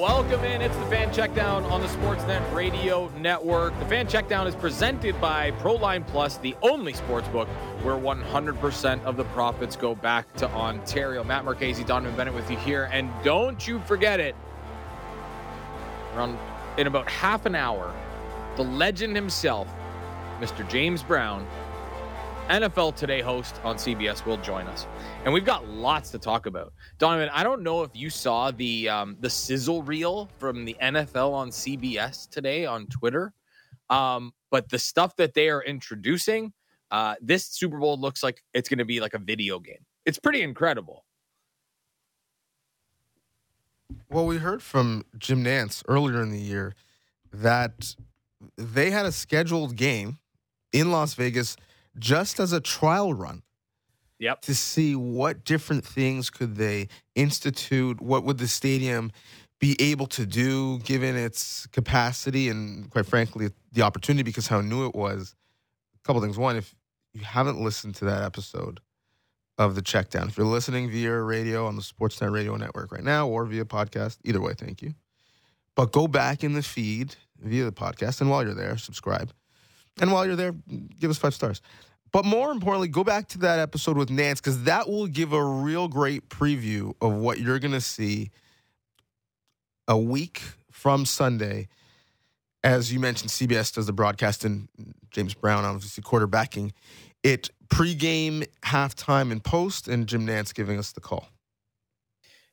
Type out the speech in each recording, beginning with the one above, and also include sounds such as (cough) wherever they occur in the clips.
welcome in. It's the Fan Checkdown on the Sportsnet Radio Network. The Fan Checkdown is presented by Proline Plus, the only sports book where 100% of the profits go back to Ontario. Matt Marchese, Donnovan Bennett with you here. And don't you forget it, around in about half an hour, the legend himself, Mr. James Brown, NFL Today host on CBS, will join us. And we've got lots to talk about. Donnovan, I don't know if you saw the um, the sizzle reel from the NFL on CBS today on Twitter, um, but the stuff that they are introducing, uh, this Super Bowl looks like it's going to be like a video game. It's pretty incredible. Well, we heard from Jim Nantz earlier in the year that they had a scheduled game in Las Vegas just as a trial run Yep. to see what different things could they institute what would the stadium be able to do given its capacity and quite frankly the opportunity because how new it was. A couple things. One if you haven't listened to that episode of the checkdown if you're listening via radio on the sportsnet radio network right now or via podcast either way thank you. But go back in the feed via the podcast and while you're there subscribe and while you're there give us five stars but more importantly, go back to that episode with Nantz because that will give a real great preview of what you're going to see a week from Sunday. As you mentioned, CBS does the broadcast and James Brown, obviously quarterbacking it pregame, halftime, and post, and Jim Nantz giving us the call.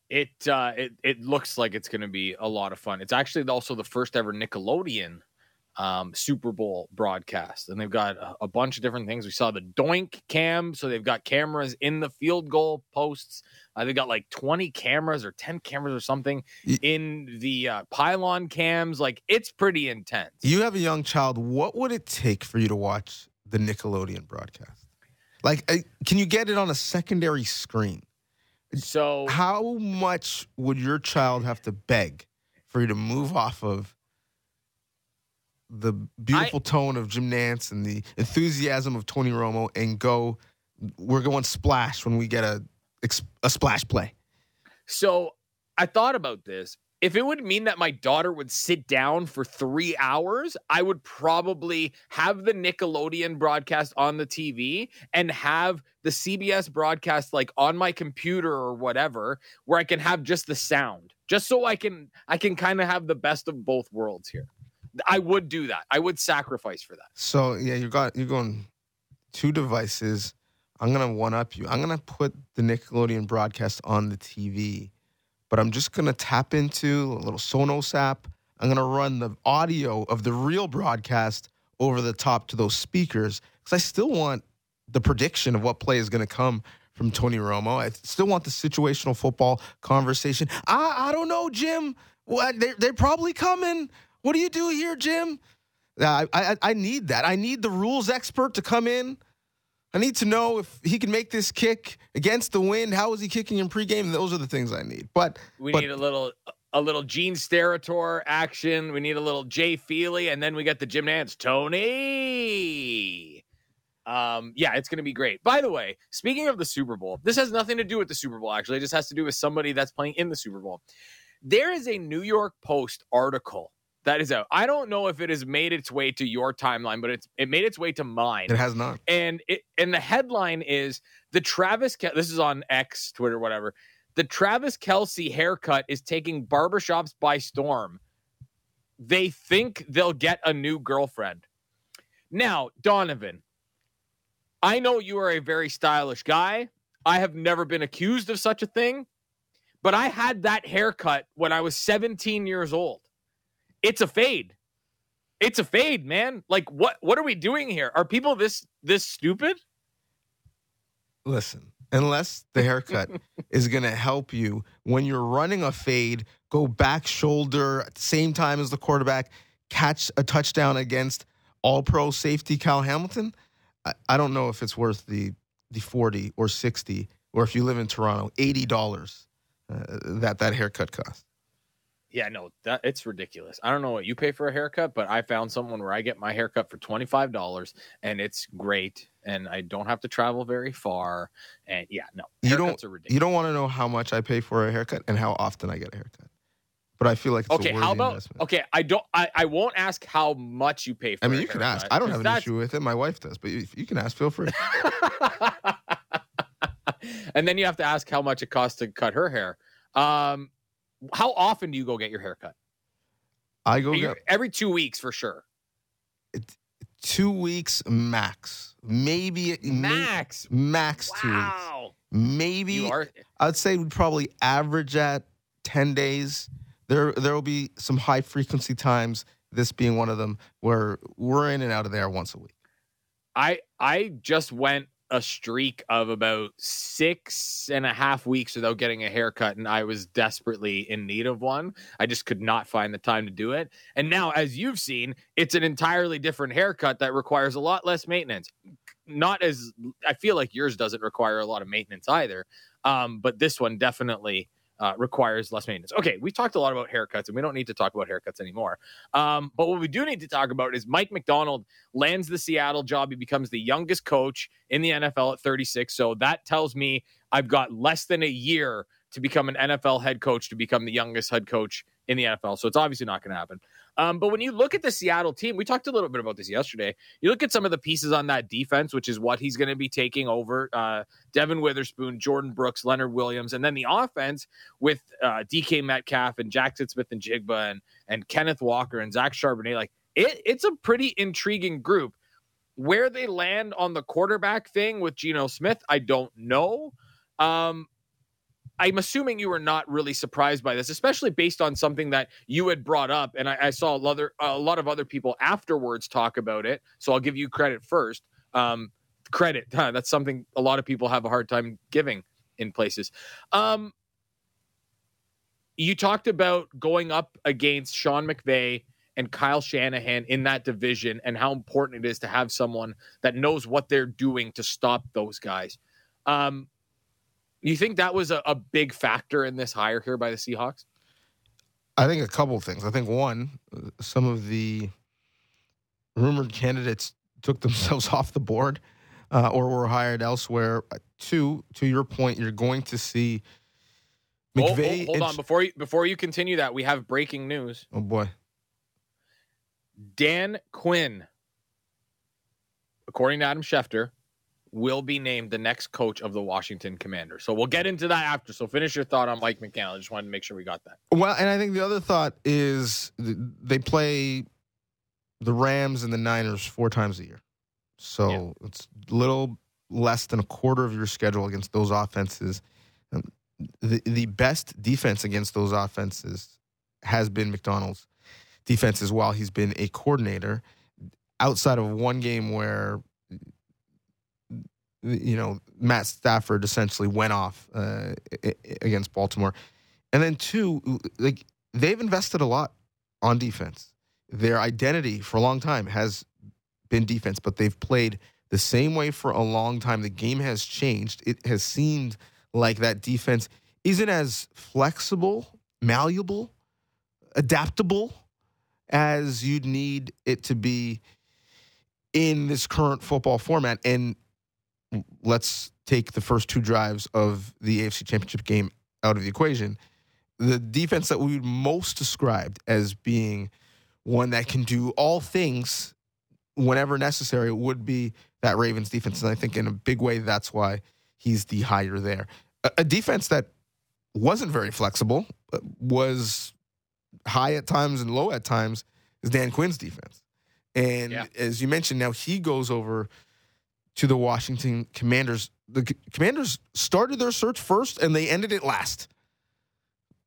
It uh, it it looks like it's going to be a lot of fun. It's actually also the first ever Nickelodeon um, Super Bowl broadcast, and they've got a, a bunch of different things. We saw the Doink cam, so they've got cameras in the field goal posts. Uh, they've got like twenty cameras or ten cameras or something in the uh, pylon cams. Like it's pretty intense. You have a young child. What would it take for you to watch the Nickelodeon broadcast? Like, can you get it on a secondary screen? So How much would your child have to beg for you to move off of the beautiful tone of Jim Nantz and the enthusiasm of Tony Romo and go? We're going splash when we get a a splash play. So I thought about this. If it would mean that my daughter would sit down for three hours, I would probably have the Nickelodeon broadcast on the TV and have the CBS broadcast like on my computer or whatever, where I can have just the sound, just so I can I can kind of have the best of both worlds here. I would do that. I would sacrifice for that. So yeah, you got you're going two devices. I'm gonna one up you. I'm gonna put the Nickelodeon broadcast on the TV, but I'm just gonna tap into a little Sonos app. I'm gonna run the audio of the real broadcast over the top to those speakers because I still want the prediction of what play is gonna come from Tony Romo. I still want the situational football conversation. I I don't know, Jim. What they they're probably coming. What do you do here, Jim? I, I I need that. I need the rules expert to come in. I need to know if he can make this kick against the wind. How is he kicking in pregame? Those are the things I need. But We But- need a little a little Gene Steratore action. We need a little Jay Feely, and then we got the Jim Nantz Tony. Um, yeah, it's gonna be great. By the way, speaking of the Super Bowl, this has nothing to do with the Super Bowl. Actually, it just has to do with somebody that's playing in the Super Bowl. There is a New York Post article that is out. I don't know if it has made its way to your timeline, but it's it made its way to mine it has not. and it and the headline is the Travis. Kel- this is on X, Twitter, whatever. The Travis Kelce haircut is taking barbershops by storm. They think they'll get a new girlfriend. Now, Donnovan, I know you are a very stylish guy. I have never been accused of such a thing, but I had that haircut when I was 17 years old. It's a fade. It's a fade, man. Like what what are we doing here? Are people this this stupid? Listen, unless the haircut (laughs) is going to help you when you're running a fade, go back shoulder at the same time as the quarterback, catch a touchdown against all pro safety Kyle Hamilton. I, I don't know if it's worth the, the 40 or 60, or if you live in Toronto, $80 uh, that that haircut costs. Yeah, no, that it's ridiculous. I don't know what you pay for a haircut, but I found someone where I get my haircut for twenty five dollars, and it's great, and I don't have to travel very far. And yeah, no, You don't-. You don't want to know how much I pay for a haircut and how often I get a haircut. but I feel like it's Okay, how about investment. okay? I don't. I, I won't ask how much you pay for. I mean, you can ask. I don't have an that's- issue with it. My wife does, but you, you can ask. Feel free. (laughs) and then you have to ask how much it costs to cut her hair. Um, how often do you go get your haircut? I go get Every two weeks for sure. two weeks max, maybe may- Max. max two weeks. Wow. Maybe are. I'd say we'd probably average at ten days. There, there will be some high frequency times. This being one of them, where we're in and out of there once a week. I I just went a streak of about six and a half weeks without getting a haircut, and I was desperately in need of one. I just could not find the time to do it. And now, as you've seen, it's an entirely different haircut that requires a lot less maintenance. Not as I feel like yours doesn't require a lot of maintenance either, um, but this one definitely. Uh, requires less maintenance. Okay, we talked a lot about haircuts, and we don't need to talk about haircuts anymore. Um, but what we do need to talk about is Mike Macdonald lands the Seattle job. He becomes the youngest coach in the NFL at 36. So that tells me I've got less than a year to become an NFL head coach to become the youngest head coach in the NFL. So it's obviously not going to happen. Um, but when you look at the Seattle team, we talked a little bit about this yesterday. You look at some of the pieces on that defense, which is what he's going to be taking over uh, Devon Witherspoon, Jordyn Brooks, Leonard Williams, and then the offense with uh, DK Metcalf and Jaxon Smith-Njigba and, and Kenneth Walker and Zach Charbonnet. Like it, it's a pretty intriguing group. Where they land on the quarterback thing with Geno Smith, I don't know. Um, I'm assuming you were not really surprised by this, especially based on something that you had brought up, and I, I saw a lot, of, a lot of other people afterwards talk about it. So I'll give you credit first. Um, credit huh, (laughs) that's something a lot of people have a hard time giving in places. Um, you talked about going up against Sean McVay and Kyle Shanahan in that division and how important it is to have someone that knows what they're doing to stop those guys. Um, you think that was a, a big factor in this hire here by the Seahawks? I think a couple of things. I think one, some of the rumored candidates took themselves (laughs) off the board uh, or were hired elsewhere. Uh, Two, to your point, you're going to see Oh, oh, McVay. hold on before you before you continue that we have breaking news. Oh boy, Dan Quinn, according to Adam Schefter, will be named the next coach of the Washington Commanders. So we'll get into that after. So finish your thought on Mike Macdonald. I just wanted to make sure we got that. Well, and I think the other thought is they play the Rams and the Niners four times a year. So Yeah. it's a little less than a quarter of your schedule against those offenses. Um, the, the best defense against those offenses has been Macdonald's defenses while he's been a coordinator. Outside of one game where, you know, Matt Stafford essentially went off uh, against Baltimore. And then two, like they've invested a lot on defense. Their identity for a long time has been defense, but they've played the same way for a long time. The game has changed. It has seemed like that defense isn't as flexible, malleable, adaptable as you'd need it to be in this current football format. And let's take the first two drives of the AFC Championship game out of the equation. The defense that we would most described as being one that can do all things whenever necessary would be that Ravens defense. And I think in a big way, that's why he's the higher there. A, a defense that wasn't very flexible, was high at times and low at times, is Dan Quinn's defense. And Yeah. as you mentioned, now he goes over to the Washington Commanders. The C- Commanders started their search first and they ended it last.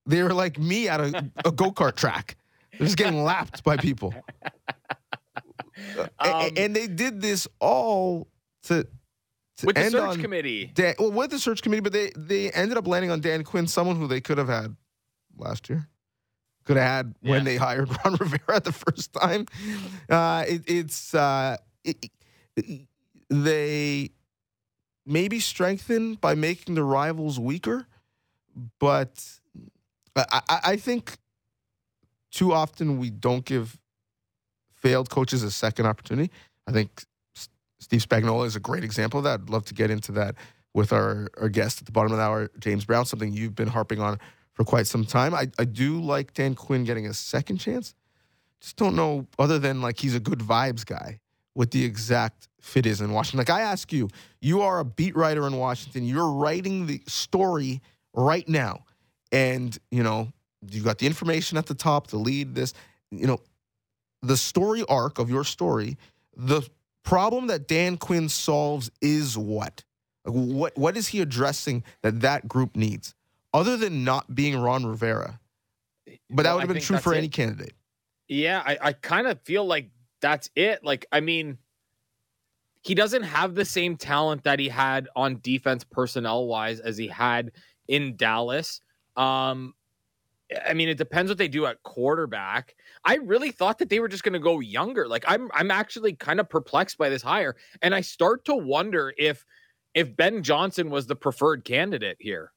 They were like me at a, (laughs) a go kart track. They're just getting lapped by people. Um, and they did this all to, to With the search on committee. Dan, well, with the search committee, but they they ended up landing on Dan Quinn, someone who they could have had last year. Could have had Yeah. when they hired (laughs) Ron Rivera the first time. Uh, it, it's uh, it, it- they maybe strengthened by making the rivals weaker, but I, I, I think too often we don't give failed coaches a second opportunity. I think Steve Spagnuolo is a great example of that. I'd love to get into that with our, our guest at the bottom of the hour, James Brown, something you've been harping on for quite some time. I, I do like Dan Quinn getting a second chance. Just don't know, other than like he's a good vibes guy, what the exact fit is in Washington. Like I ask you, you are a beat writer in Washington. You're writing the story right now. And, you know, you got the information at the top, the lead, this, you know, the story arc of your story, the problem that Dan Quinn solves is what? What what is he addressing that that group needs, other than not being Ron Rivera? But that would have been true for it. any candidate. Yeah, I, I kind of feel like that's it. Like, I mean, he doesn't have the same talent that he had on defense personnel wise as he had in Dallas. Um, I mean, it depends what they do at quarterback. I really thought that they were just going to go younger. Like, I'm I'm actually kind of perplexed by this hire, and I start to wonder if if Ben Johnson was the preferred candidate here.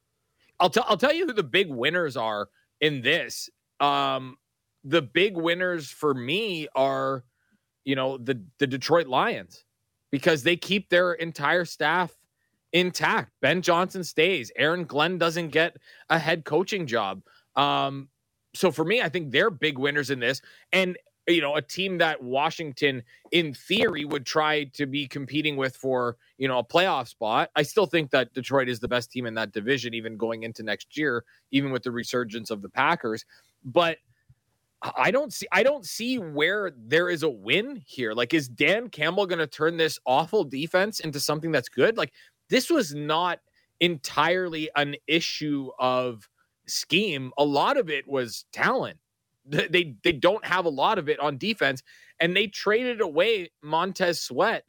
I'll tell I'll tell you who the big winners are in this. Um, the big winners for me are, you know, the the Detroit Lions because they keep their entire staff intact. Ben Johnson stays. Aaron Glenn doesn't get a head coaching job. Um, so for me, I think they're big winners in this. And you know, a team that Washington, in theory, would try to be competing with for you know a playoff spot. I still think that Detroit is the best team in that division, even going into next year, even with the resurgence of the Packers. But I don't see I don't see where there is a win here. Like is Dan Campbell going to turn this awful defense into something that's good? Like this was not entirely an issue of scheme. A lot of it was talent. They they, don't have a lot of it on defense and they traded away Montez Sweat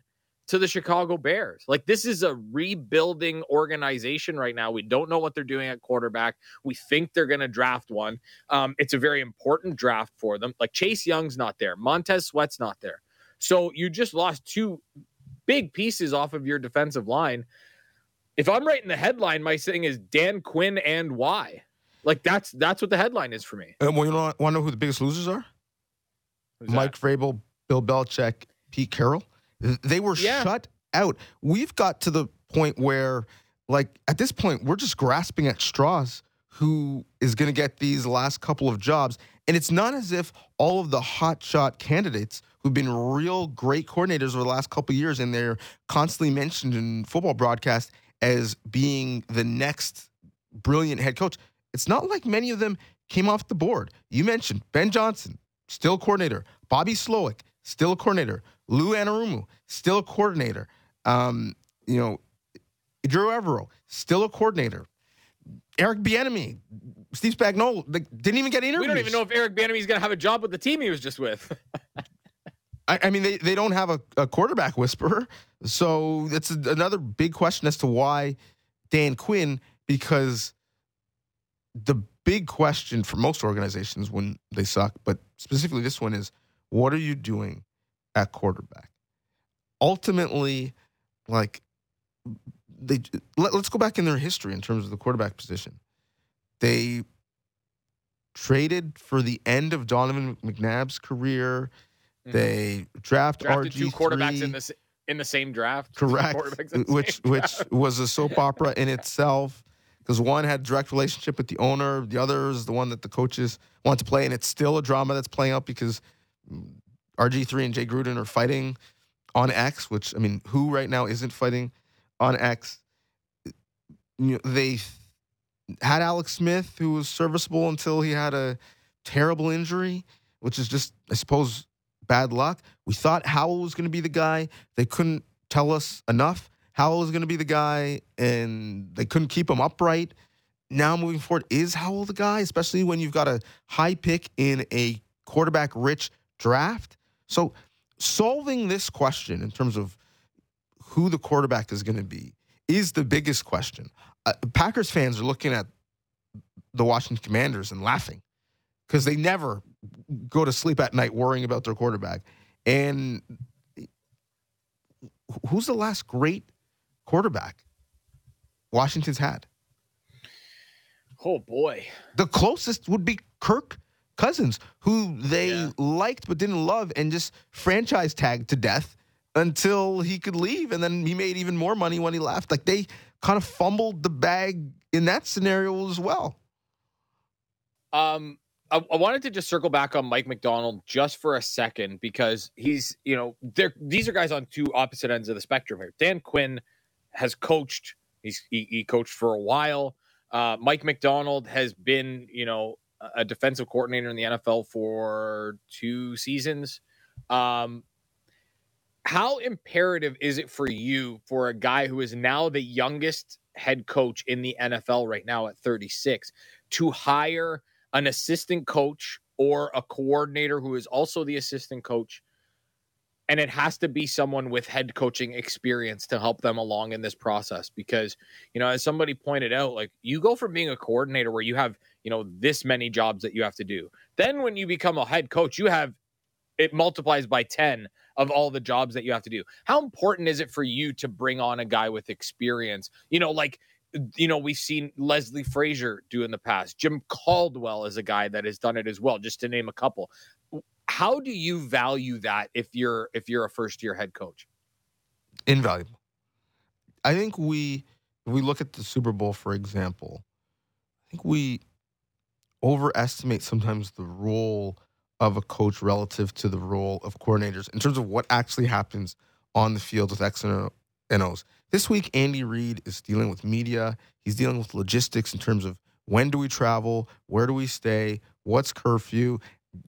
to the Chicago Bears. Like this is a rebuilding organization right now. We don't know what they're doing at quarterback. We think they're going to draft one. Um, it's a very important draft for them. Like Chase Young's not there, Montez Sweat's not there. So you just lost two big pieces off of your defensive line. If I'm writing the headline, my thing is Dan Quinn and why. Like that's that's what the headline is for me. And well, you want to know who the biggest losers are? Mike Vrabel, Bill Belichick, Pete Carroll. Th- They were Yeah. shut out. We've got to the point where, like, at this point, we're just grasping at straws. Who is going to get these last couple of jobs? And it's not as if all of the hotshot candidates who've been real great coordinators over the last couple of years, and they're constantly mentioned in football broadcasts as being the next brilliant head coach. It's not like many of them came off the board. You mentioned Ben Johnson, still coordinator. Bobby Slowik, still a coordinator. Lou Anarumo, still a coordinator. Um, you know, Ejiro Evero, still a coordinator. Eric Bieniemy, Steve Spagnuolo, like, didn't even get interviews. We don't even know if Eric Bieniemy is going to have a job with the team he was just with. (laughs) I, I mean, they, they don't have a, a quarterback whisperer. So it's a, another big question as to why Dan Quinn, because the big question for most organizations when they suck, but specifically this one is what are you doing at quarterback? Ultimately, like, they let, let's go back in their history in terms of the quarterback position. They traded for the end of Donovan McNabb's career. They draft Mm-hmm. Drafted RG two quarterbacks in the in the same draft. Correct, quarterbacks in the which which draft. was a soap (laughs) opera in itself because one had direct relationship with the owner, the other is the one that the coaches want to play, and it's still a drama that's playing out because RG three and Jay Gruden are fighting on X, which I mean, who right now isn't fighting on X? You know, they had Alex Smith, who was serviceable until he had a terrible injury, which is just, I suppose, bad luck. We thought Howell was going to be the guy. They couldn't tell us enough. Howell was going to be the guy, and they couldn't keep him upright. Now, moving forward, is Howell the guy, especially when you've got a high pick in a quarterback rich draft? So, solving this question in terms of who the quarterback is going to be is the biggest question. Uh, Packers fans are looking at the Washington Commanders and laughing because they never go to sleep at night worrying about their quarterback. And who's the last great quarterback Washington's had? Oh boy. The closest would be Kirk Cousins, who they Yeah. liked but didn't love and just franchise tagged to death until he could leave. And then he made even more money when he left. Like they kind of fumbled the bag in that scenario as well. Um, I, I, wanted to just circle back on Mike Macdonald just for a second because he's, you know, these are guys on two opposite ends of the spectrum here. Dan Quinn has coached; he's he, he coached for a while. Uh, Mike Macdonald has been, you know, a defensive coordinator in the NFL for two seasons. Um, how imperative is it for you for a guy who is now the youngest head coach in the NFL right now at 36 to hire an assistant coach or a coordinator who is also the assistant coach? And it has to be someone with head coaching experience to help them along in this process. Because, you know, as somebody pointed out, like you go from being a coordinator where you have, you know, this many jobs that you have to do. Then when you become a head coach, you have it multiplies by 10 of all the jobs that you have to do. How important is it for you to bring on a guy with experience? You know, like you know, we've seen Leslie Frazier do in the past. Jim Caldwell is a guy that has done it as well, just to name a couple. How do you value that if you're if you're a first year head coach? Invaluable. I think we we look at the Super Bowl, for example, I think we overestimate sometimes the role of a coach relative to the role of coordinators in terms of what actually happens on the field with X and O's. This week, Andy Reid is dealing with media. He's dealing with logistics in terms of when do we travel, where do we stay, what's curfew,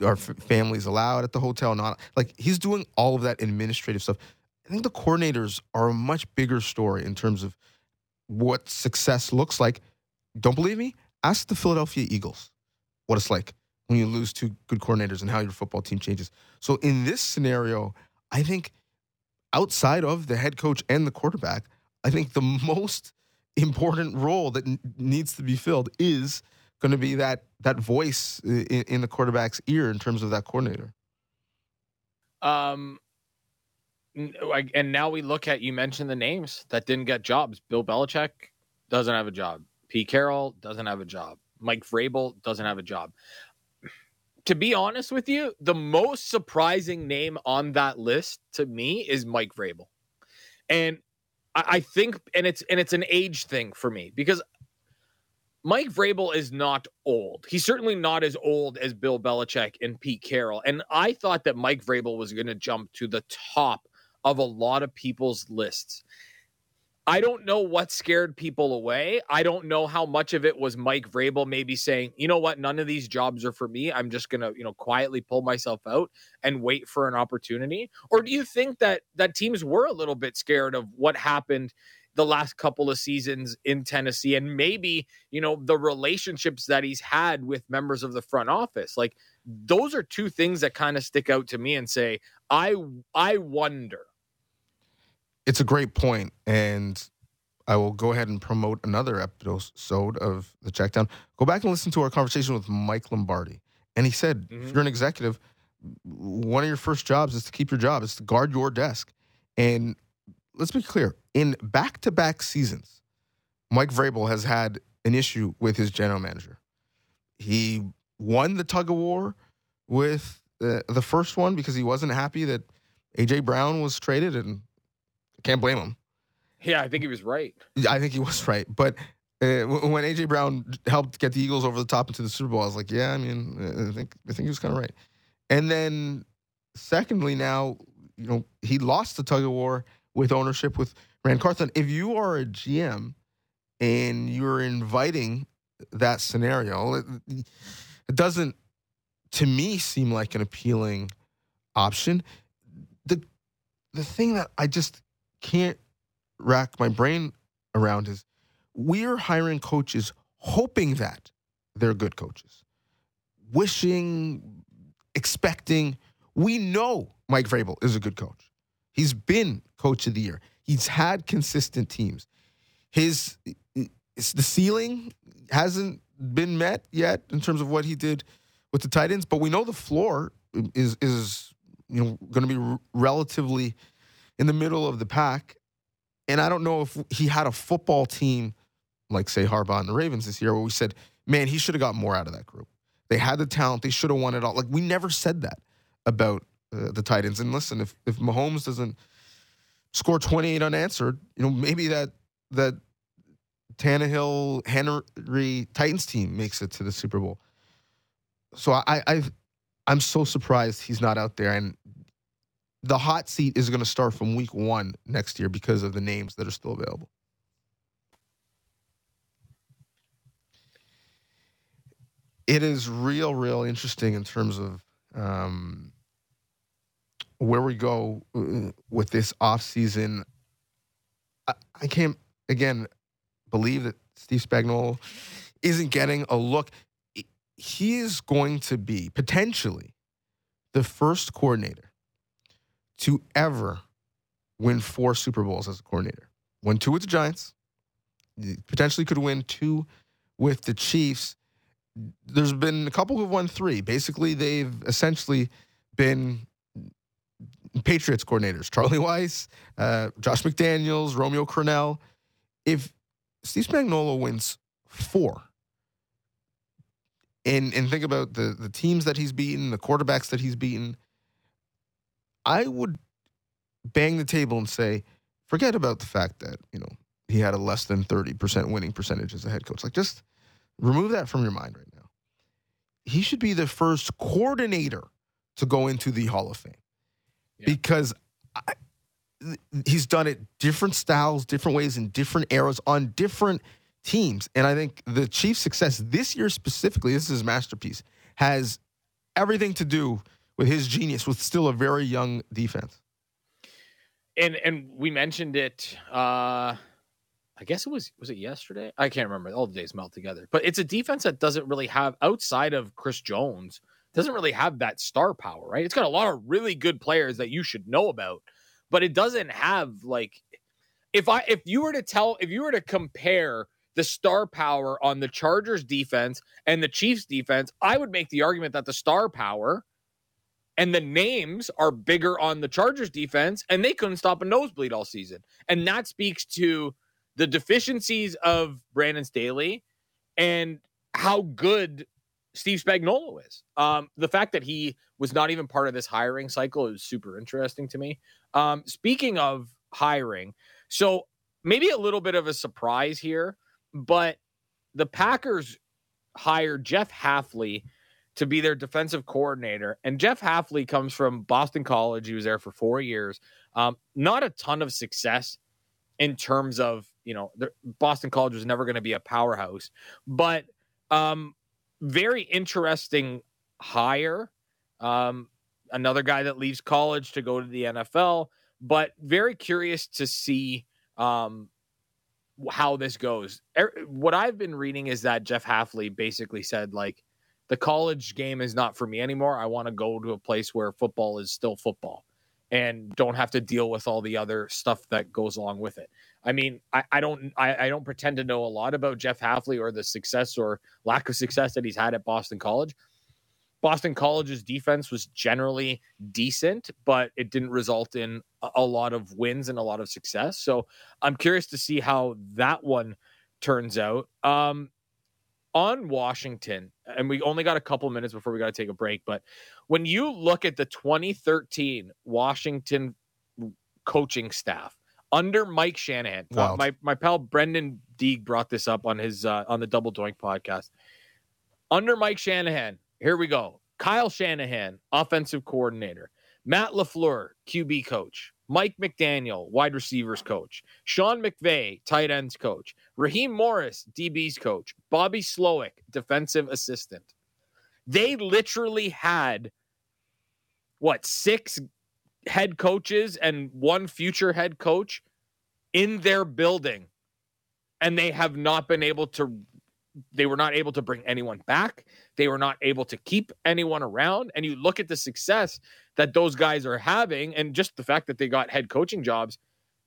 are families allowed at the hotel, not like he's doing all of that administrative stuff. I think the coordinators are a much bigger story in terms of what success looks like. Don't believe me? Ask the Philadelphia Eagles what it's like when you lose two good coordinators and how your football team changes. So in this scenario, I think outside of the head coach and the quarterback, I think the most important role that needs to be filled is going to be that that voice in, in, the quarterback's ear in terms of that coordinator. Um, and now we look at you mentioned the names that didn't get jobs. Bill Belichick doesn't have a job. Pete Carroll doesn't have a job. Mike Vrabel doesn't have a job to be honest with you, the most surprising name on that list to me is Mike Vrabel. And I, I think and it's and it's an age thing for me because Mike Vrabel is not old. He's certainly not as old as Bill Belichick and Pete Carroll. And I thought that Mike Vrabel was going to jump to the top of a lot of people's lists. I don't know what scared people away. I don't know how much of it was Mike Vrabel maybe saying, you know what, none of these jobs are for me. I'm just gonna, you know, quietly pull myself out and wait for an opportunity. Or do you think that that teams were a little bit scared of what happened the last couple of seasons in Tennessee and maybe, you know, the relationships that he's had with members of the front office? Like those are two things that kind of stick out to me and say, I I wonder it's a great point, and I will go ahead and promote another episode of the Checkdown. Go back and listen to our conversation with Mike Lombardi, and he said, mm-hmm. if you're an executive, one of your first jobs is to keep your job, is to guard your desk. And let's be clear: in back-to-back seasons, Mike Vrabel has had an issue with his general manager. He won the tug of war with the, the first one because he wasn't happy that AJ Brown was traded and can't blame him. Yeah, I think he was right. I think he was right. But uh, when AJ Brown helped get the Eagles over the top into the Super Bowl, I was like, yeah, I mean, I think I think he was kind of right. And then, secondly, now you know he lost the tug of war with ownership with Ran Carthon. If you are a GM and you're inviting that scenario, it, it doesn't, to me, seem like an appealing option. The the thing that I just can't rack my brain around is we're hiring coaches hoping that they're good coaches, wishing, expecting. We know Mike Vrabel is a good coach. He's been coach of the year. He's had consistent teams. His the ceiling hasn't been met yet in terms of what he did with the Titans, but we know the floor is is you know going to be relatively in the middle of the pack. And I don't know if he had a football team like, say, Harbaugh and the Ravens this year, where we said, man, he should have got more out of that group. They had the talent. They should have won it all. Like, we never said that about uh, the Titans. And listen, if, if Mahomes doesn't score 28 unanswered, you know, maybe that, that Tannehill, Henry Titans team makes it to the Super Bowl. so I, I I'm so surprised he's not out there. And the hot seat is going to start from week one next year because of the names that are still available. It is real, real interesting in terms of um, where we go uh, with this offseason. I, I can't, again, believe that Steve Spagnuolo isn't getting a look. He is going to be potentially the first coordinator to ever win four Super Bowls as a coordinator. Won two with the Giants, potentially could win two with the Chiefs. There's been a couple who've won three. Basically, they've essentially been Patriots coordinators Charlie Weis, uh, Josh McDaniels, Romeo Crennel. If Steve Spagnuolo wins four, and and think about the the teams that he's beaten, the quarterbacks that he's beaten, I would bang the table and say, forget about the fact that you know he had a less than thirty percent winning percentage as a head coach. Like just remove that from your mind right now. He should be the first coordinator to go into the Hall of Fame yeah. because I, he's done it different styles, different ways, in different eras on different teams. And I think the Chiefs' success this year specifically, this is his masterpiece, has everything to do with his genius with still a very young defense. And and we mentioned it uh I guess it was was it yesterday? I can't remember. All the days melt together. But it's a defense that doesn't really have outside of Chris Jones, doesn't really have that star power, right? It's got a lot of really good players that you should know about, but it doesn't have like if I if you were to tell if you were to compare the star power on the Chargers defense and the Chiefs defense, I would make the argument that the star power and the names are bigger on the Chargers defense and they couldn't stop a nosebleed all season. And that speaks to the deficiencies of Brandon Staley and how good Steve Spagnuolo is. Um, the fact that he was not even part of this hiring cycle is super interesting to me. Um, speaking of hiring, so maybe a little bit of a surprise here, but the Packers hired Jeff Hafley to be their defensive coordinator. And Jeff Hafley comes from Boston College. He was there for four years. Um, not a ton of success in terms of, you know, Boston College was never going to be a powerhouse, but um, very interesting hire. Um, another guy that leaves college to go to the NFL, but very curious to see um, how this goes. Er, what I've been reading is that Jeff Hafley basically said, like, the college game is not for me anymore. I want to go to a place where football is still football and don't have to deal with all the other stuff that goes along with it. I mean, I, I don't I, I, don't pretend to know a lot about Jeff Hafley or the success or lack of success that he's had at Boston College. Boston College's defense was generally decent, but it didn't result in a lot of wins and a lot of success. So I'm curious to see how that one turns out. Um, on Washington, and we only got a couple minutes before we got to take a break, but when you look at the 2013 Washington coaching staff under Mike Shanahan, my my pal Brendan Deeg brought this up on his uh, on the Double Doink podcast. Under Mike Shanahan, here we go. Kyle Shanahan, offensive coordinator. Matt LaFleur, QB coach. Mike McDaniel, wide receivers coach. Sean McVay, tight ends coach. Raheem Morris, DB's coach. Bobby Slowik, defensive assistant. They literally had what six head coaches and one future head coach in their building and they have not been able to they were not able to bring anyone back they were not able to keep anyone around and you look at the success that those guys are having and just the fact that they got head coaching jobs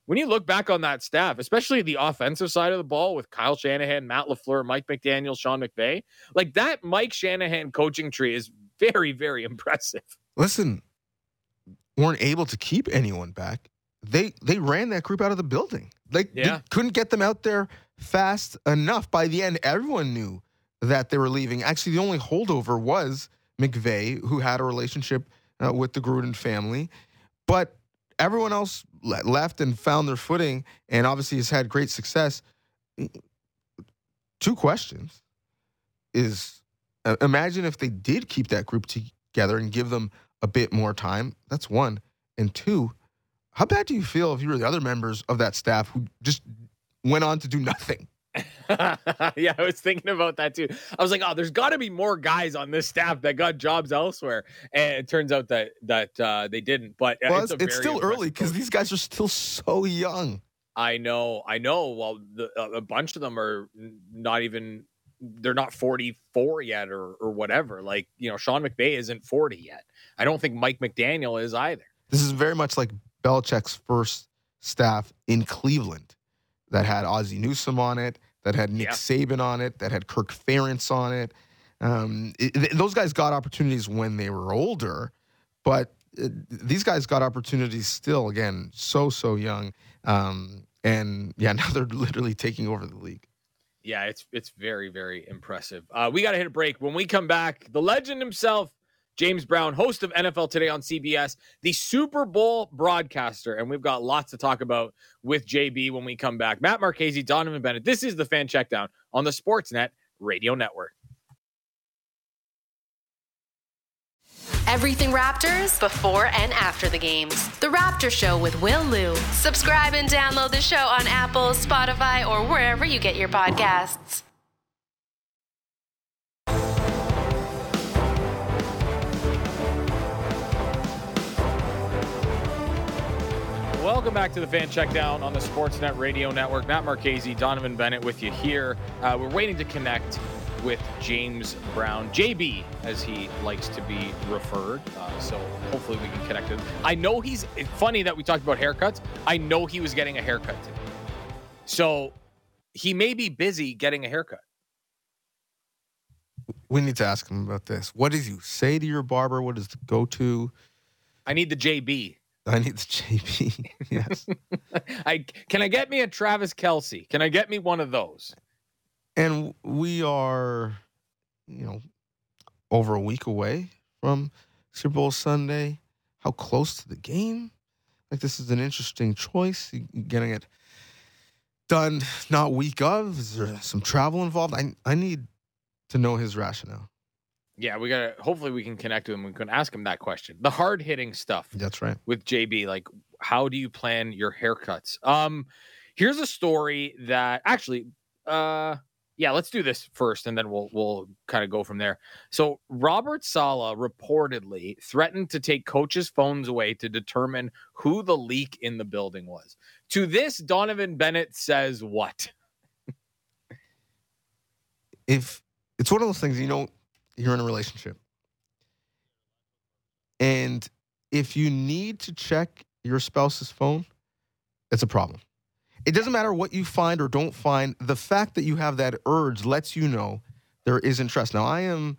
when you look back on that staff especially the offensive side of the ball with Kyle Shanahan Matt LaFleur Mike McDaniel Sean McVay like that Mike Shanahan coaching tree is very very (laughs) impressive listen weren't able to keep anyone back they they ran that group out of the building like yeah. they couldn't get them out there fast enough. By the end, everyone knew that they were leaving. Actually, the only holdover was McVay, who had a relationship uh, with the Gruden family, but everyone else left and found their footing, and obviously has had great success. Two questions: Is uh, imagine if they did keep that group together and give them a bit more time. That's one. And two, how bad do you feel if you were the other members of that staff who just went on to do nothing? (laughs) yeah, I was thinking about that too. I was like, oh, there's got to be more guys on this staff that got jobs elsewhere, and it turns out that that uh, they didn't. But uh, well, it's, it's still early because these guys are still so young. I know, I know. Well, the, a bunch of them are not even they're not 44 yet or or whatever. Like you know, Sean McVay isn't 40 yet. I don't think Mike McDaniel is either. This is very much like Belichick's first staff in Cleveland that had Ozzie Newsome on it, that had Nick yeah. Saban on it, that had Kirk Ferentz on it. Um, it, those guys got opportunities when they were older, but it, uh, these guys got opportunities still. Again, so so young, um, and yeah, (laughs) now they're literally taking over the league. Yeah, it's it's very very impressive. Uh, we got to hit a break. When we come back, the legend himself, James Brown, host of NFL Today on CBS, the Super Bowl broadcaster. And we've got lots to talk about with JB when we come back. Matt Marchese, Donnovan Bennett. This is the fan checkdown on the Sportsnet Radio Network. Everything Raptors before and after the games. The Raptor Show with Will Lou. Subscribe and download the show on Apple, Spotify, or wherever you get your podcasts. Welcome back to the Fan Checkdown on the Sportsnet Radio Network. Matt Marchese, Donnovan Bennett with you here. Uh, we're waiting to connect with James Brown, JB, as he likes to be referred. Uh, so hopefully we can connect him. I know he's funny that we talked about haircuts. I know he was getting a haircut today. So he may be busy getting a haircut. We need to ask him about this. What did you say to your barber? What is the go to? I need the JB. I need the JP. (laughs) yes. I can I get me a Travis Kelce? Can I get me one of those? And we are, you know, over a week away from Super Bowl Sunday. How close to the game? Like this is an interesting choice. getting it done not week of. Is there some travel involved? I I need to know his rationale. Yeah, we gotta. Hopefully, we can connect with him. We can ask him that question. The hard hitting stuff. That's right. With JB, like, how do you plan your haircuts? Um, here's a story that actually, uh, yeah, let's do this first, and then we'll we'll kind of go from there. So, Robert Saleh reportedly threatened to take coaches' phones away to determine who the leak in the building was. To this, Donnovan Bennett says what? if it's one of those things, you know you're in a relationship. And if you need to check your spouse's phone, it's a problem. It doesn't matter what you find or don't find, the fact that you have that urge lets you know there isn't trust. Now, I am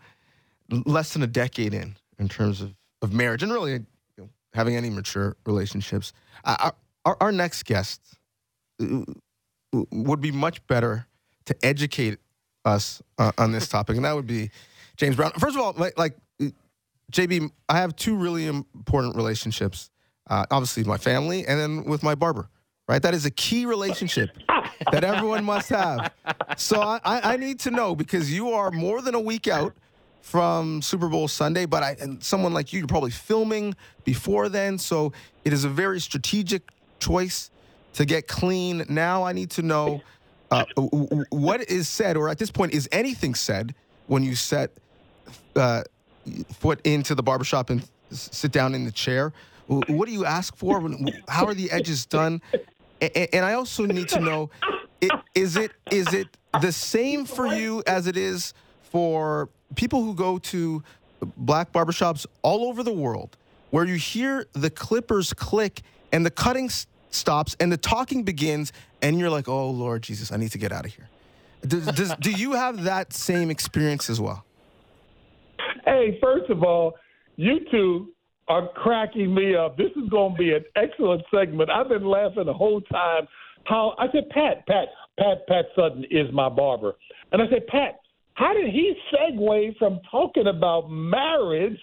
less than a decade in, in terms of, of marriage and really you know, having any mature relationships. Our, our, our next guest uh, would be much better to educate us uh, on this topic, and that would be James Brown. First of all, like, like JB, I have two really important relationships. Uh, obviously, my family, and then with my barber. Right, that is a key relationship that everyone must have. So I, I need to know because you are more than a week out from Super Bowl Sunday, but I and someone like you, you're probably filming before then. So it is a very strategic choice to get clean. Now I need to know uh, what is said, or at this point, is anything said when you set uh, foot into the barbershop and sit down in the chair? What do you ask for? How are the edges done? And I also need to know is it is it the same for you as it is for people who go to black barbershops all over the world where you hear the clippers click and the cutting stops and the talking begins and you're like, oh, Lord Jesus, I need to get out of here. Does, does, do you have that same experience as well? Hey, first of all, you two are cracking me up. This is going to be an excellent segment. I've been laughing the whole time. How I said, Pat, Pat, Pat, Pat Sutton is my barber, and I said, Pat, how did he segue from talking about marriage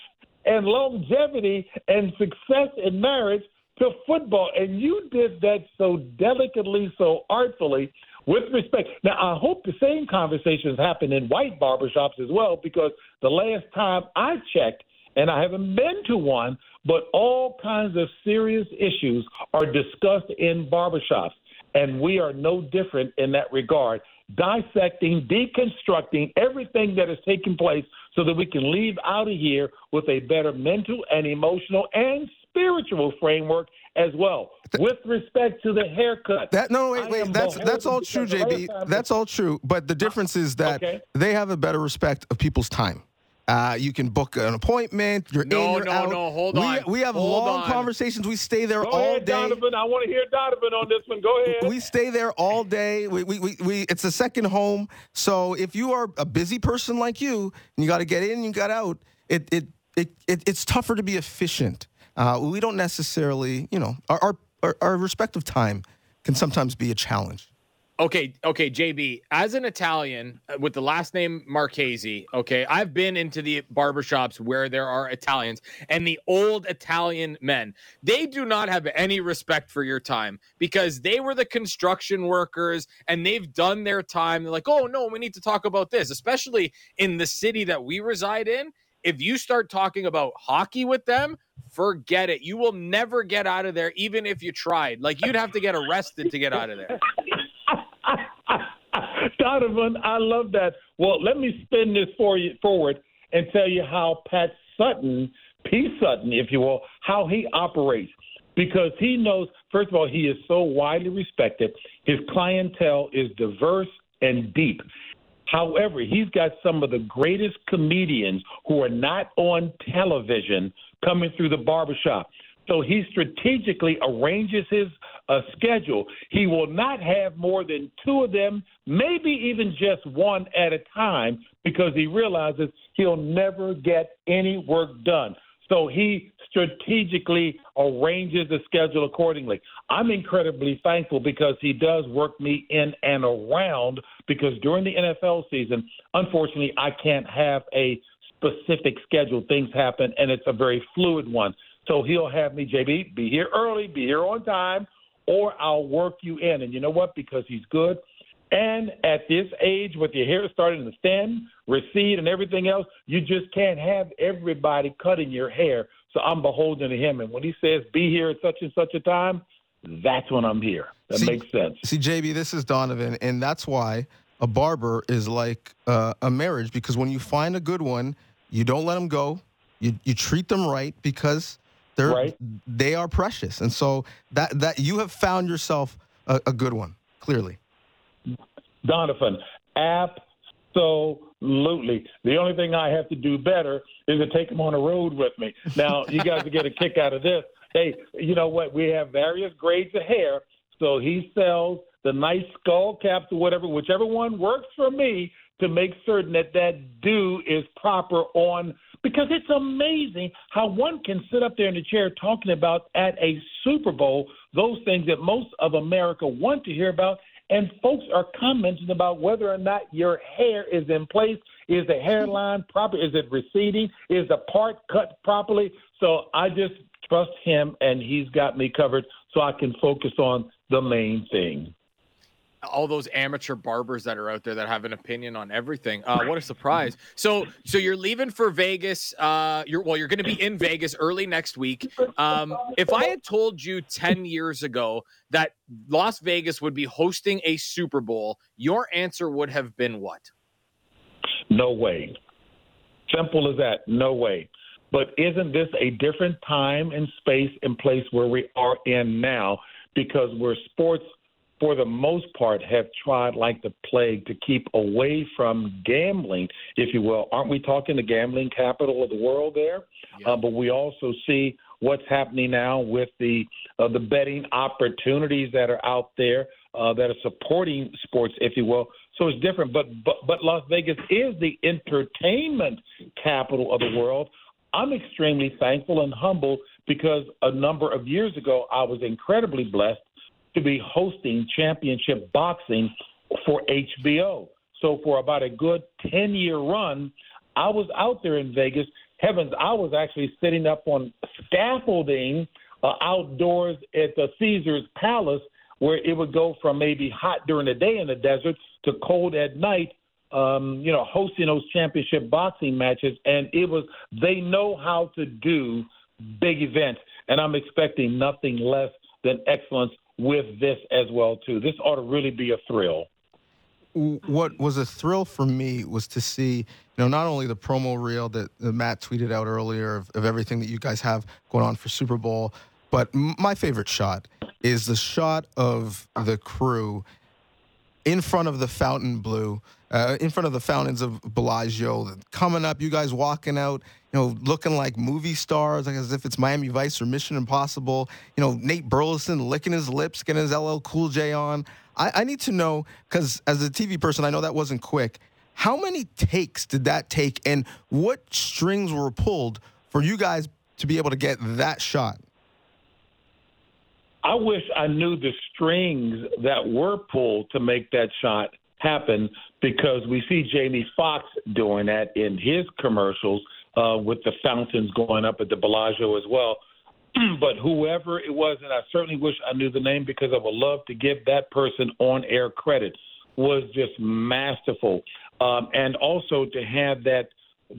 and longevity and success in marriage to football, and you did that so delicately, so artfully. With respect, now I hope the same conversations happen in white barbershops as well, because the last time I checked, and I haven't been to one, but all kinds of serious issues are discussed in barbershops, and we are no different in that regard. Dissecting, deconstructing everything that is taking place so that we can leave out of here with a better mental and emotional and spiritual framework as well. With respect to the haircut. That no wait wait that's that's all true JB. That's all true, but the difference is that okay. they have a better respect of people's time. Uh, you can book an appointment. You're no, in, you're no, out. no. Hold we, on. We have hold long on. conversations. We stay there Go all ahead, day. Donnovan. I want to hear Donnovan on this one. Go ahead. We stay there all day. We, we, we, we it's a second home. So if you are a busy person like you, and you got to get in, and you got out. It, it it it it's tougher to be efficient. Uh, we don't necessarily, you know, our, our our respective time can sometimes be a challenge. Okay, okay, JB, as an Italian uh, with the last name Marchese, okay, I've been into the barbershops where there are Italians and the old Italian men. They do not have any respect for your time because they were the construction workers and they've done their time. They're like, oh, no, we need to talk about this, especially in the city that we reside in. If you start talking about hockey with them, forget it. You will never get out of there, even if you tried. Like, you'd have to get arrested to get out of there. (laughs) Donnovan, I love that. Well, let me spin this for you forward and tell you how Pat Sutton, P. Sutton, if you will, how he operates. Because he knows, first of all, he is so widely respected. His clientele is diverse and deep. However, he's got some of the greatest comedians who are not on television coming through the barbershop. So he strategically arranges his uh, schedule. He will not have more than two of them, maybe even just one at a time, because he realizes he'll never get any work done. So he strategically arranges the schedule accordingly. I'm incredibly thankful because he does work me in and around because during the NFL season, unfortunately, I can't have a specific schedule. Things happen and it's a very fluid one. So he'll have me, JB, be here early, be here on time, or I'll work you in. And you know what? Because he's good. And at this age, with your hair starting to thin, recede, and everything else, you just can't have everybody cutting your hair. So I'm beholden to him. And when he says, be here at such and such a time, that's when I'm here. That see, makes sense. See, JB, this is Donnovan. And that's why a barber is like uh, a marriage because when you find a good one, you don't let them go. You, you treat them right because they're right. they are precious, and so that that you have found yourself a, a good one, clearly. Donnovan, absolutely. The only thing I have to do better is to take him on the road with me. Now, you guys will get a kick out of this. Hey, you know what? We have various grades of hair, so he sells the nice skull caps or whatever, whichever one works for me to make certain that that do is proper on because it's amazing how one can sit up there in the chair talking about at a Super Bowl those things that most of America want to hear about. And folks are commenting about whether or not your hair is in place. Is the hairline proper? Is it receding? Is the part cut properly? So I just trust him, and he's got me covered so I can focus on the main thing all those amateur barbers that are out there that have an opinion on everything. Uh, what a surprise! So, so you're leaving for Vegas. Uh, you're well, you're going to be in Vegas early next week. Um, if I had told you ten years ago that Las Vegas would be hosting a Super Bowl, your answer would have been what? No way. Simple as that. No way. But isn't this a different time and space and place where we are in now? Because we're sports for the most part, have tried like the plague to keep away from gambling, if you will. Aren't we talking the gambling capital of the world there? Yeah. Uh, but we also see what's happening now with the uh, the betting opportunities that are out there uh, that are supporting sports, if you will. So it's different. But but but Las Vegas is the entertainment capital of the world. I'm extremely thankful and humble because a number of years ago I was incredibly blessed to be hosting championship boxing for HBO. So for about a good 10 year run, I was out there in Vegas. Heavens, I was actually sitting up on scaffolding uh, outdoors at the Caesar's Palace, where it would go from maybe hot during the day in the desert to cold at night. Um, you know, hosting those championship boxing matches, and it was they know how to do big events, and I'm expecting nothing less than excellence with this as well too. This ought to really be a thrill what was a thrill for me was to see, you know, not only the promo reel that, Matt tweeted out earlier of, of, everything that you guys have going on for Super Bowl, but my favorite shot is the shot of the crew in front of the Fontainebleau, uh, in front of the fountains of Bellagio, coming up, you guys walking out, you know, looking like movie stars, like as if it's Miami Vice or Mission Impossible. You know, Nate Burleson licking his lips, getting his LL Cool J on. I, I need to know because as a TV person, I know that wasn't quick. How many takes did that take, and what strings were pulled for you guys to be able to get that shot? I wish I knew the strings that were pulled to make that shot happen because we see Jamie Foxx doing that in his commercials uh, with the fountains going up at the Bellagio as well. (clears throat) but whoever it was, and I certainly wish I knew the name because I would love to give that person on air credit, was just masterful. Um, and also to have that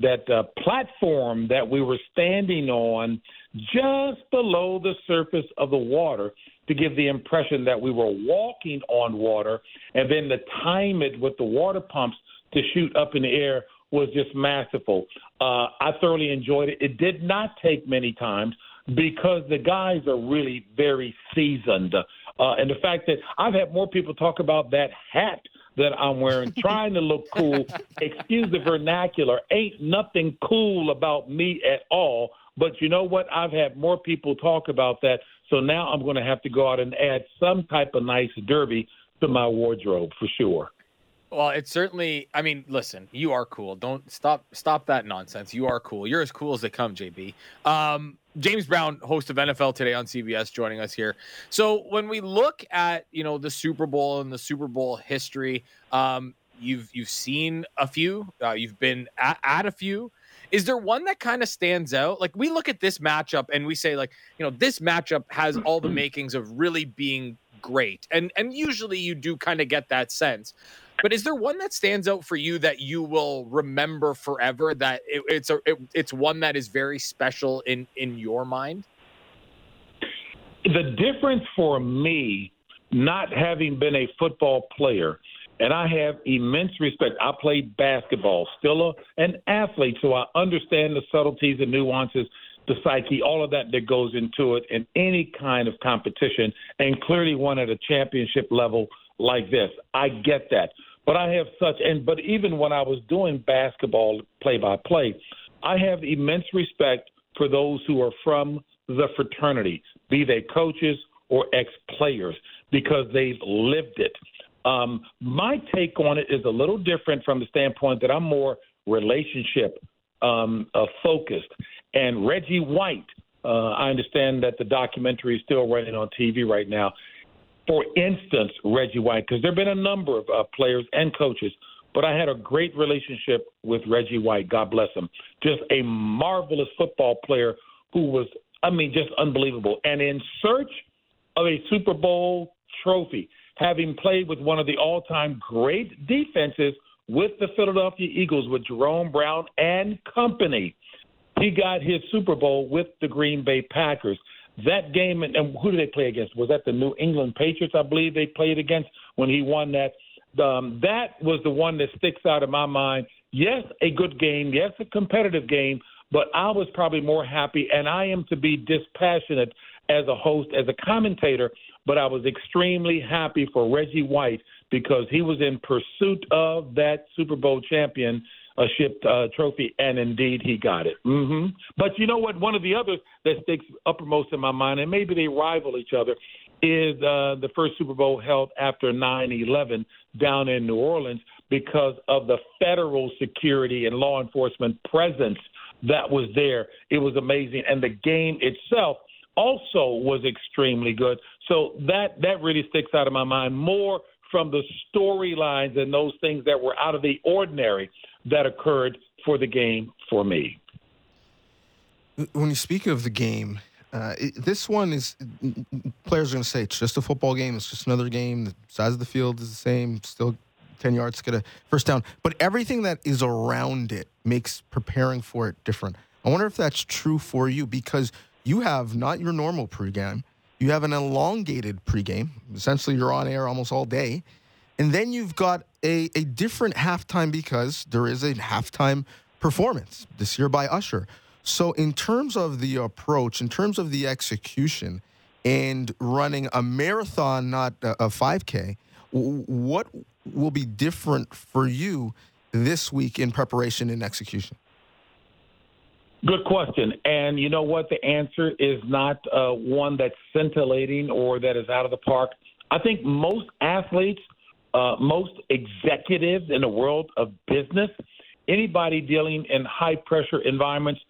that uh, platform that we were standing on just below the surface of the water to give the impression that we were walking on water, and then to time it with the water pumps to shoot up in the air was just masterful. Uh, I thoroughly enjoyed it. It did not take many times because the guys are really very seasoned. Uh, and the fact that I've had more people talk about that hat that I'm wearing, (laughs) trying to look cool. Excuse the vernacular. Ain't nothing cool about me at all. But you know what? I've had more people talk about that. So now I'm going to have to go out and add some type of nice derby to my wardrobe for sure. Well, it's certainly. I mean, listen, you are cool. Don't stop. Stop that nonsense. You are cool. You're as cool as they come, JB. Um, James Brown, host of NFL Today on CBS, joining us here. So when we look at you know the Super Bowl and the Super Bowl history, um, you've you've seen a few, uh, you've been at, at a few. Is there one that kind of stands out? Like we look at this matchup and we say like you know this matchup has all the makings of really being great, and and usually you do kind of get that sense. But is there one that stands out for you that you will remember forever? That it, it's a it, it's one that is very special in in your mind. The difference for me, not having been a football player, and I have immense respect. I played basketball, still a, an athlete, so I understand the subtleties and nuances, the psyche, all of that that goes into it in any kind of competition, and clearly one at a championship level like this. I get that. But I have such, and but even when I was doing basketball play by play, I have immense respect for those who are from the fraternity, be they coaches or ex players, because they've lived it. Um, my take on it is a little different from the standpoint that I'm more relationship um, uh, focused. And Reggie White, uh, I understand that the documentary is still running on TV right now for instance, Reggie White, because there have been a number of uh, players and coaches, but I had a great relationship with Reggie White. God bless him. Just a marvelous football player who was, I mean, just unbelievable. And in search of a Super Bowl trophy, having played with one of the all time great defenses with the Philadelphia Eagles, with Jerome Brown and company, he got his Super Bowl with the Green Bay Packers. That game, and, and who did they play against? Was that the New England Patriots? I believe they played against when he won that. Um, that was the one that sticks out in my mind. Yes, a good game. Yes, a competitive game. But I was probably more happy, and I am to be dispassionate as a host, as a commentator. But I was extremely happy for Reggie White because he was in pursuit of that Super Bowl champion a shipped uh, trophy, and indeed he got it. Mm-hmm. But you know what? One of the others that sticks uppermost in my mind, and maybe they rival each other, is uh, the first Super Bowl held after 9/11 down in New Orleans because of the federal security and law enforcement presence that was there. It was amazing, and the game itself also was extremely good. So that that really sticks out of my mind more from the storylines and those things that were out of the ordinary that occurred for the game for me. When you speak of the game, Uh, this one is players are going to say it's just a football game. It's just another game. The size of the field is the same. Still 10 yards get a first down. But everything that is around it makes preparing for it different. I wonder if that's true for you because you have not your normal pregame. You have an elongated pregame. Essentially, you're on air almost all day. And then you've got a, a different halftime because there is a halftime performance this year by Usher. So, in terms of the approach, in terms of the execution, and running a marathon, not a 5K, what will be different for you this week in preparation and execution? Good question. And you know what? The answer is not uh, one that's scintillating or that is out of the park. I think most athletes, uh, most executives in the world of business, anybody dealing in high pressure environments,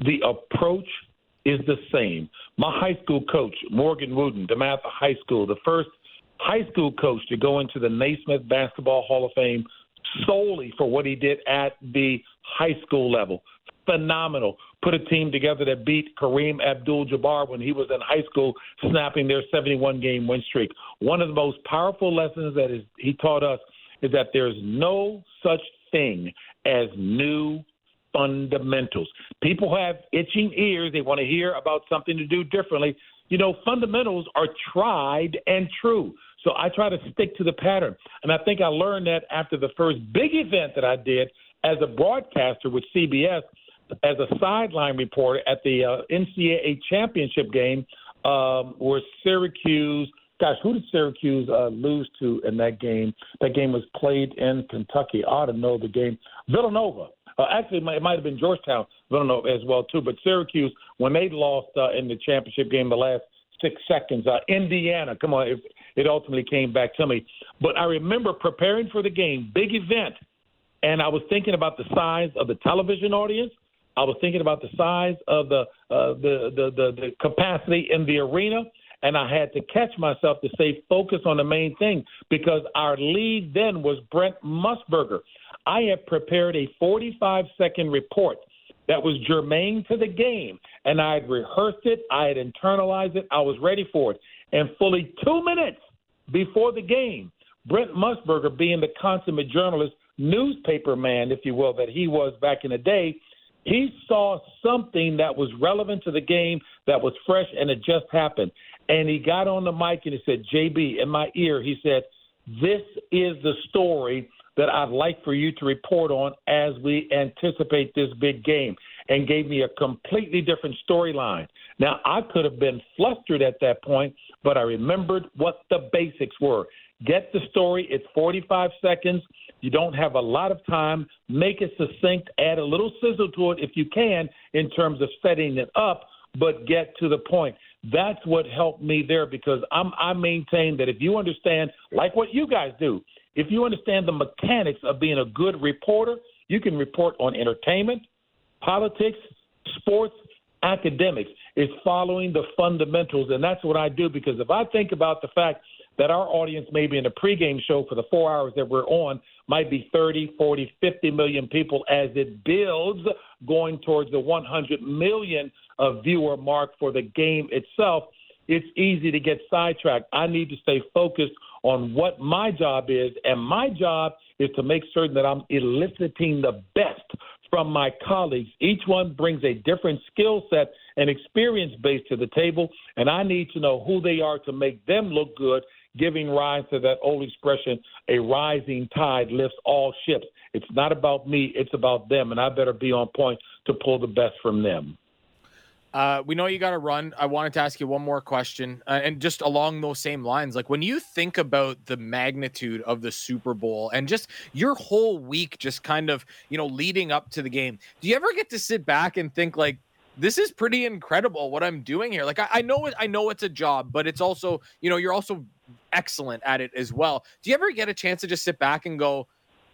the approach is the same. My high school coach, Morgan Wootten, DeMatha High School, the first high school coach to go into the Naismith Basketball Hall of Fame solely for what he did at the high school level. Phenomenal. Put a team together that beat Kareem Abdul Jabbar when he was in high school, snapping their 71 game win streak. One of the most powerful lessons that is, he taught us is that there's no such thing as new fundamentals. People have itching ears. They want to hear about something to do differently. You know, fundamentals are tried and true. So I try to stick to the pattern. And I think I learned that after the first big event that I did as a broadcaster with CBS, as a sideline reporter at the uh, NCAA championship game, um, where Syracuse, gosh, who did Syracuse uh, lose to in that game? That game was played in Kentucky. I ought to know the game. Villanova. Uh, actually, it might, it might have been Georgetown, Villanova as well too. But Syracuse, when they lost uh, in the championship game, the last six seconds. Uh, Indiana, come on, it, it ultimately came back to me. But I remember preparing for the game, big event, and I was thinking about the size of the television audience. I was thinking about the size of the uh, the, the the the capacity in the arena, and I had to catch myself to say focus on the main thing because our lead then was Brent Musburger. I had prepared a 45 second report that was germane to the game, and I had rehearsed it, I had internalized it, I was ready for it. And fully two minutes before the game, Brent Musburger, being the consummate journalist, newspaper man, if you will, that he was back in the day, he saw something that was relevant to the game that was fresh and it just happened. And he got on the mic and he said, JB, in my ear, he said, This is the story that I'd like for you to report on as we anticipate this big game and gave me a completely different storyline. Now, I could have been flustered at that point, but I remembered what the basics were. Get the story, it's 45 seconds. You don't have a lot of time. Make it succinct, add a little sizzle to it if you can in terms of setting it up, but get to the point. That's what helped me there because I'm, I maintain that if you understand, like what you guys do, if you understand the mechanics of being a good reporter, you can report on entertainment, politics, sports, academics. It's following the fundamentals. And that's what I do because if I think about the fact that our audience, maybe in a pregame show for the four hours that we're on, might be 30, 40, 50 million people as it builds going towards the 100 million uh, viewer mark for the game itself, it's easy to get sidetracked. I need to stay focused on what my job is, and my job is to make certain that I'm eliciting the best from my colleagues. Each one brings a different skill set and experience base to the table, and I need to know who they are to make them look good, giving rise to that old expression a rising tide lifts all ships. It's not about me, it's about them, and I better be on point to pull the best from them. Uh, we know you got to run. I wanted to ask you one more question, uh, and just along those same lines, like when you think about the magnitude of the Super Bowl and just your whole week, just kind of you know leading up to the game, do you ever get to sit back and think like, this is pretty incredible what I'm doing here? Like I, I know it, I know it's a job, but it's also you know you're also excellent at it as well. Do you ever get a chance to just sit back and go?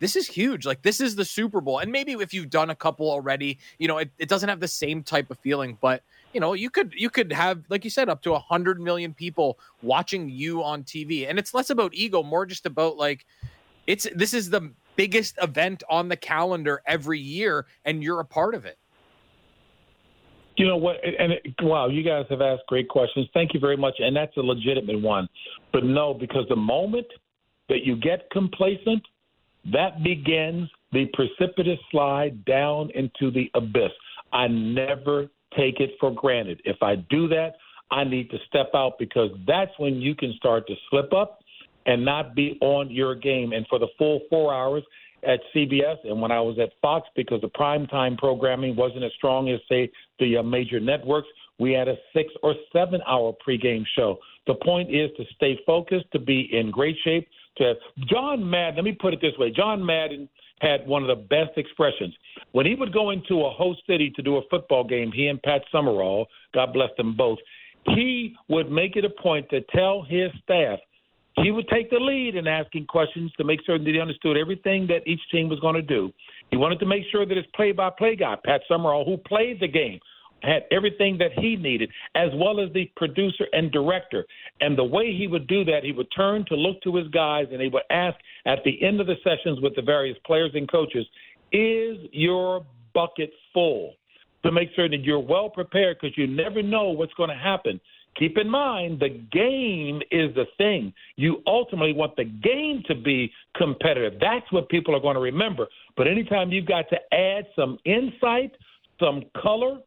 this is huge. Like this is the Super Bowl. And maybe if you've done a couple already, you know, it, it doesn't have the same type of feeling, but you know, you could you could have, like you said, up to a hundred million people watching you on TV. And it's less about ego, more just about like it's this is the biggest event on the calendar every year, and you're a part of it. You know what? And it, wow, you guys have asked great questions. Thank you very much. And that's a legitimate one. But no, because the moment that you get complacent, that begins the precipitous slide down into the abyss. I never take it for granted. If I do that, I need to step out because that's when you can start to slip up and not be on your game. And for the full four hours at CBS and when I was at Fox, because the primetime programming wasn't as strong as, say, the uh, major networks, we had a six or seven hour pregame show. The point is to stay focused, to be in great shape. To John Madden, let me put it this way: John Madden had one of the best expressions when he would go into a host city to do a football game. He and Pat Summerall, God bless them both, he would make it a point to tell his staff he would take the lead in asking questions to make sure that he understood everything that each team was going to do. He wanted to make sure that his play-by-play guy, Pat Summerall, who played the game, had everything that he needed, as well as the producer and director. And the way he would do that, he would turn to look to his guys and he would ask at the end of the sessions with the various players and coaches, is your bucket full? To make sure that you're well prepared because you never know what's going to happen. Keep in mind, the game is the thing. You ultimately want the game to be competitive. That's what people are going to remember. But anytime you've got to add some insight, some color,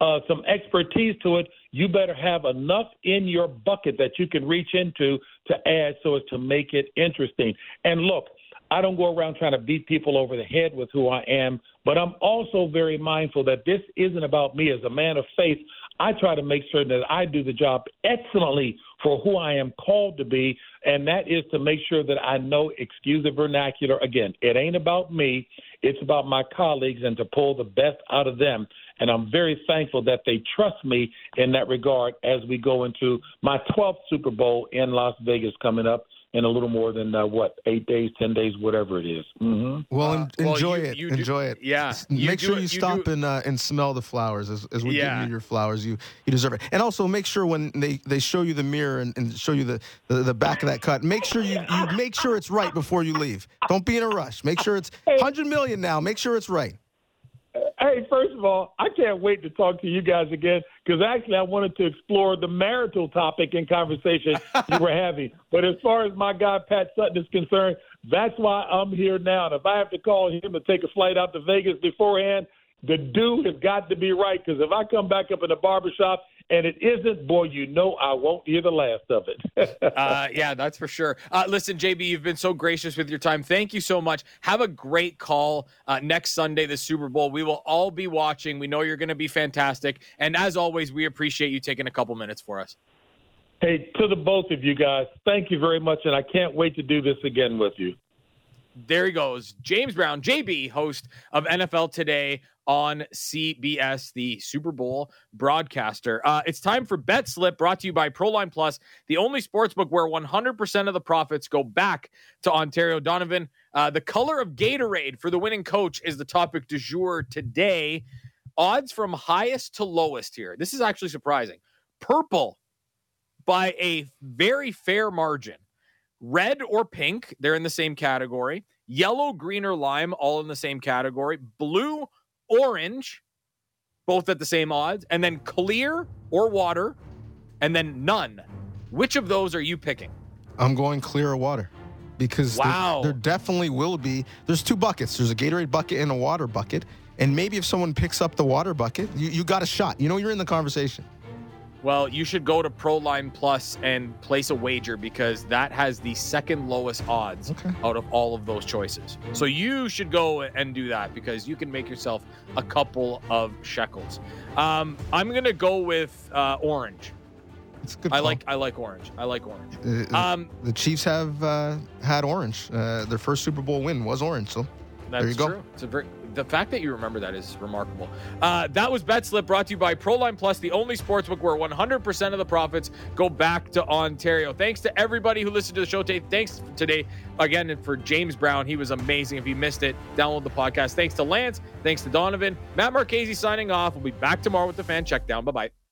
uh, some expertise to it, you better have enough in your bucket that you can reach into to add so as to make it interesting. And look, I don't go around trying to beat people over the head with who I am, but I'm also very mindful that this isn't about me as a man of faith. I try to make sure that I do the job excellently for who I am called to be, and that is to make sure that I know, excuse the vernacular again, it ain't about me, it's about my colleagues and to pull the best out of them. And I'm very thankful that they trust me in that regard as we go into my 12th Super Bowl in Las Vegas coming up in a little more than uh, what eight days, ten days, whatever it is. Mm-hmm. Well, en- well, enjoy you- it. you do- enjoy it. yeah, you Make sure it- you you stop do- and uh, and smell the flowers as, as we Yeah. give you your flowers. You you deserve it. And also make sure when they, they show you the mirror and, and show you the, the, the back of that cut, make sure you, you make sure it's right before you leave. Don't be in a rush. Make sure it's hundred million now. Make sure it's right. Hey, first of all, I can't wait to talk to you guys again because actually I wanted to explore the marital topic and conversation (laughs) you were having. But as far as my guy Pat Sutton is concerned, that's why I'm here now. And if I have to call him to take a flight out to Vegas beforehand, the dude has got to be right because if I come back up in the barbershop and it isn't, boy, you know I won't hear the last of it. (laughs) uh, yeah, that's for sure. Uh, listen, JB, you've been so gracious with your time. Thank you so much. Have a great call uh, next Sunday, the Super Bowl. We will all be watching. We know you're going to be fantastic. And as always, we appreciate you taking a couple minutes for us. hey, to the both of you guys, thank you very much, and I can't wait to do this again with you. There he goes. James Brown, JB, host of NFL Today on CBS, the Super Bowl broadcaster. Uh, it's time for Bet Slip, brought to you by Proline Plus, the only sports book where 100% of the profits go back to Ontario Donnovan. Uh, the color of Gatorade for the winning coach is the topic du jour today. Odds from highest to lowest here. This is actually surprising. Purple by a very fair margin. Red or pink, they're in the same category. Yellow, green, or lime, all in the same category. Blue, orange, both at the same odds. And then clear or water, and then none. Which of those are you picking? I'm going clear or water because there- there, definitely will be. There's two buckets. There's a Gatorade bucket and a water bucket. And maybe if someone picks up the water bucket, you, you got a shot. You know you're in the conversation. Well, you should go to Proline Plus and place a wager because that has the second lowest odds Okay. out of all of those choices. So you should go and do that because you can make yourself a couple of shekels. Um, I'm gonna go with uh, orange. It's a good. I call. like I like orange. I like orange. Uh, Um, the Chiefs have uh, had orange. Uh, their first Super Bowl win was orange. So That's you go. true. It's a very the fact that you remember that is remarkable. Uh, that was Bet Slip brought to you by Proline Plus, the only sportsbook where 100% of the profits go back to Ontario. Thanks to everybody who listened to the show today. Thanks today again for James Brown. He was amazing. If you missed it, download the podcast. Thanks to Lance. Thanks to Donnovan. Matt Marchese signing off. We'll be back tomorrow with the fan check down. Bye bye.